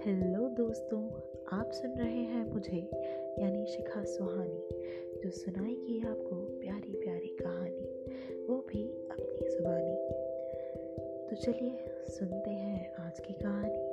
Hello दोस्तों, आप सुन रहे हैं मुझे, यानी शिखा सुहानी, जो सुनाएगी आपको प्यारी प्यारी कहानी, वो भी अपनी जुबानी। तो चलिए सुनते हैं आज की कहानी।